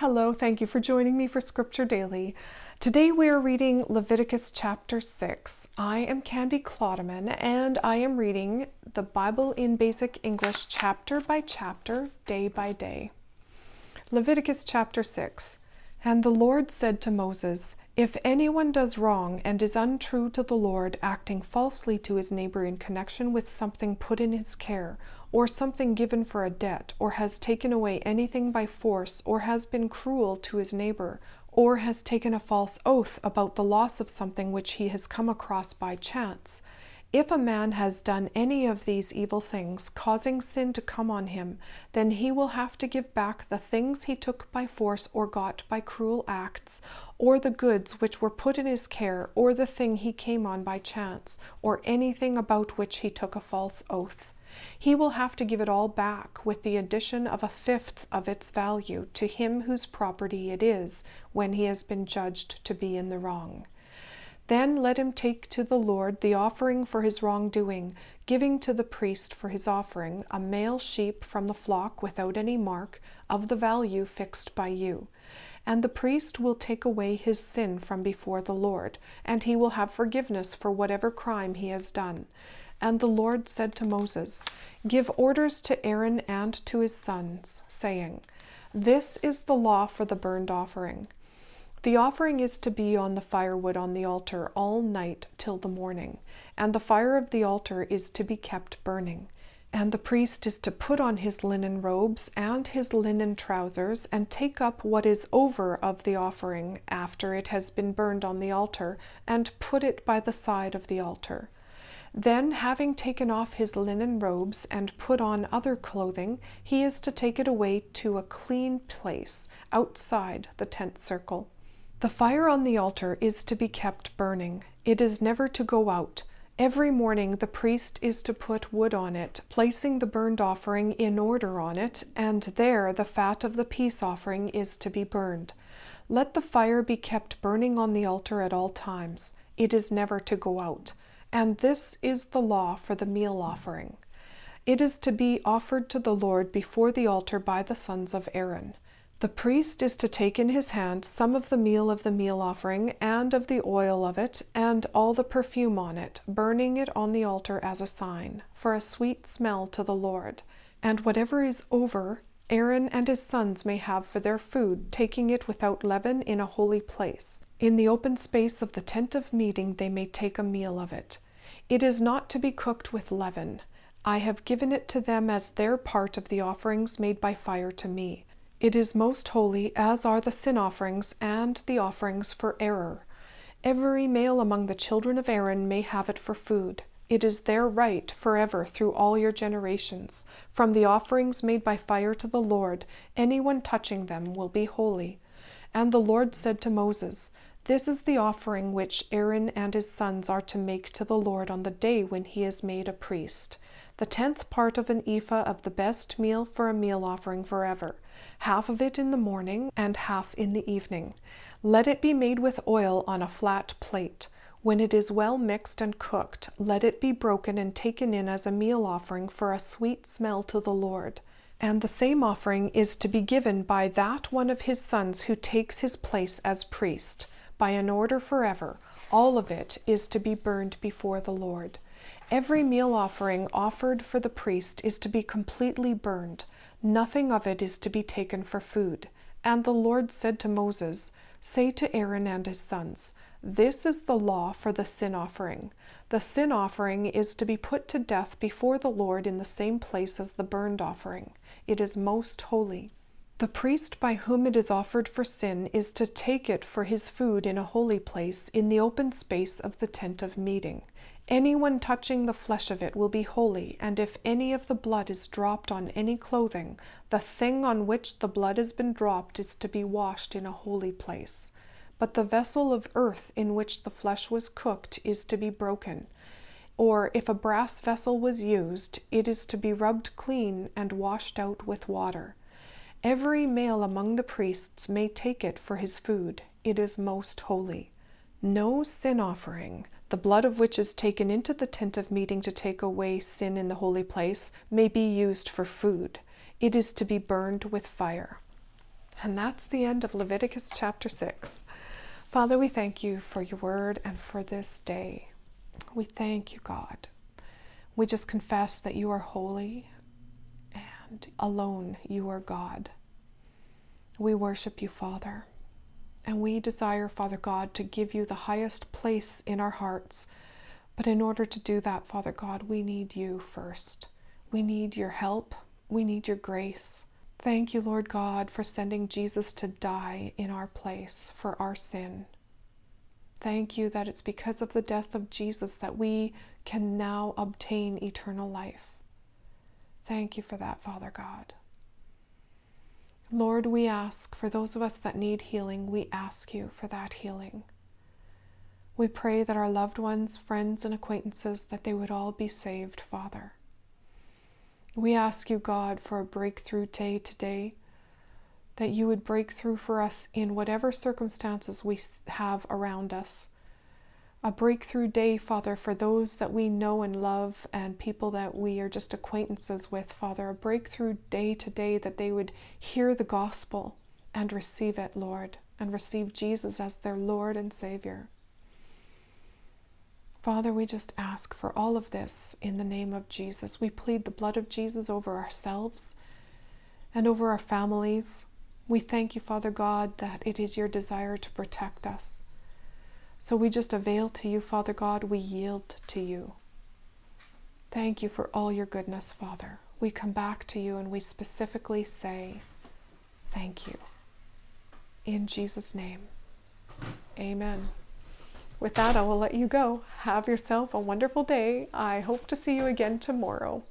Hello, thank you for joining me for Scripture Daily. Today we are reading Leviticus chapter 6. I am Candy Clodeman and I am reading the Bible in Basic English chapter by chapter, day by day. Leviticus chapter 6. And the Lord said to Moses, If anyone does wrong and is untrue to the Lord, acting falsely to his neighbor in connection with something put in his care, or something given for a debt, or has taken away anything by force, or has been cruel to his neighbor, or has taken a false oath about the loss of something which he has come across by chance, if a man has done any of these evil things, causing sin to come on him, then he will have to give back the things he took by force or got by cruel acts, or the goods which were put in his care, or the thing he came on by chance, or anything about which he took a false oath. He will have to give it all back, with the addition of a fifth of its value, to him whose property it is, when he has been judged to be in the wrong. Then let him take to the Lord the offering for his wrongdoing, giving to the priest for his offering a male sheep from the flock without any mark, of the value fixed by you. And the priest will take away his sin from before the Lord, and he will have forgiveness for whatever crime he has done. And the Lord said to Moses, Give orders to Aaron and to his sons, saying, This is the law for the burnt offering. The offering is to be on the firewood on the altar all night till the morning, and the fire of the altar is to be kept burning. And the priest is to put on his linen robes and his linen trousers, and take up what is over of the offering after it has been burned on the altar, and put it by the side of the altar. Then, having taken off his linen robes and put on other clothing, he is to take it away to a clean place outside the tent circle. The fire on the altar is to be kept burning. It is never to go out. Every morning the priest is to put wood on it, placing the burnt offering in order on it, and there the fat of the peace offering is to be burned. Let the fire be kept burning on the altar at all times. It is never to go out. And this is the law for the meal offering. It is to be offered to the Lord before the altar by the sons of Aaron. The priest is to take in his hand some of the meal of the meal offering, and of the oil of it, and all the perfume on it, burning it on the altar as a sign, for a sweet smell to the Lord. And whatever is over, Aaron and his sons may have for their food, taking it without leaven in a holy place. In the open space of the tent of meeting they may take a meal of it. It is not to be cooked with leaven. I have given it to them as their part of the offerings made by fire to me. It is most holy, as are the sin offerings and the offerings for error. Every male among the children of Aaron may have it for food. It is their right forever through all your generations. From the offerings made by fire to the Lord, anyone touching them will be holy. And the Lord said to Moses, this is the offering which Aaron and his sons are to make to the Lord on the day when he is made a priest. The tenth part of an ephah of the best meal for a meal offering forever, half of it in the morning and half in the evening. Let it be made with oil on a flat plate. When it is well mixed and cooked, let it be broken and taken in as a meal offering for a sweet smell to the Lord. And the same offering is to be given by that one of his sons who takes his place as priest by an order forever, all of it is to be burned before the Lord. Every meal offering offered for the priest is to be completely burned. Nothing of it is to be taken for food. And the Lord said to Moses, Say to Aaron and his sons, This is the law for the sin offering. The sin offering is to be put to death before the Lord in the same place as the burnt offering. It is most holy. The priest by whom it is offered for sin is to take it for his food in a holy place in the open space of the tent of meeting. Anyone touching the flesh of it will be holy, and if any of the blood is dropped on any clothing, the thing on which the blood has been dropped is to be washed in a holy place. But the vessel of earth in which the flesh was cooked is to be broken. Or if a brass vessel was used, it is to be rubbed clean and washed out with water. Every male among the priests may take it for his food. It is most holy. No sin offering, the blood of which is taken into the tent of meeting to take away sin in the holy place, may be used for food. It is to be burned with fire. And that's the end of Leviticus chapter 6. Father, we thank you for your word and for this day. We thank you, God. We just confess that you are holy alone you are God. We worship you, Father. And we desire, Father God, to give you the highest place in our hearts. But in order to do that, Father God, we need you first. We need your help. We need your grace. Thank you, Lord God, for sending Jesus to die in our place for our sin. Thank you that it's because of the death of Jesus that we can now obtain eternal life. Thank you for that, Father God. Lord, we ask for those of us that need healing, we ask you for that healing. We pray that our loved ones, friends, and acquaintances, that they would all be saved, Father. We ask you, God, for a breakthrough day today, that you would break through for us in whatever circumstances we have around us. A breakthrough day, Father, for those that we know and love and people that we are just acquaintances with, Father. A breakthrough day to day that they would hear the gospel and receive it, Lord, and receive Jesus as their Lord and Savior. Father, we just ask for all of this in the name of Jesus. We plead the blood of Jesus over ourselves and over our families. We thank you, Father God, that it is your desire to protect us. So we just avail to you, Father God. We yield to you. Thank you for all your goodness, Father. We come back to you and we specifically say, Thank you. In Jesus' name, amen. With that, I will let you go. Have yourself a wonderful day. I hope to see you again tomorrow.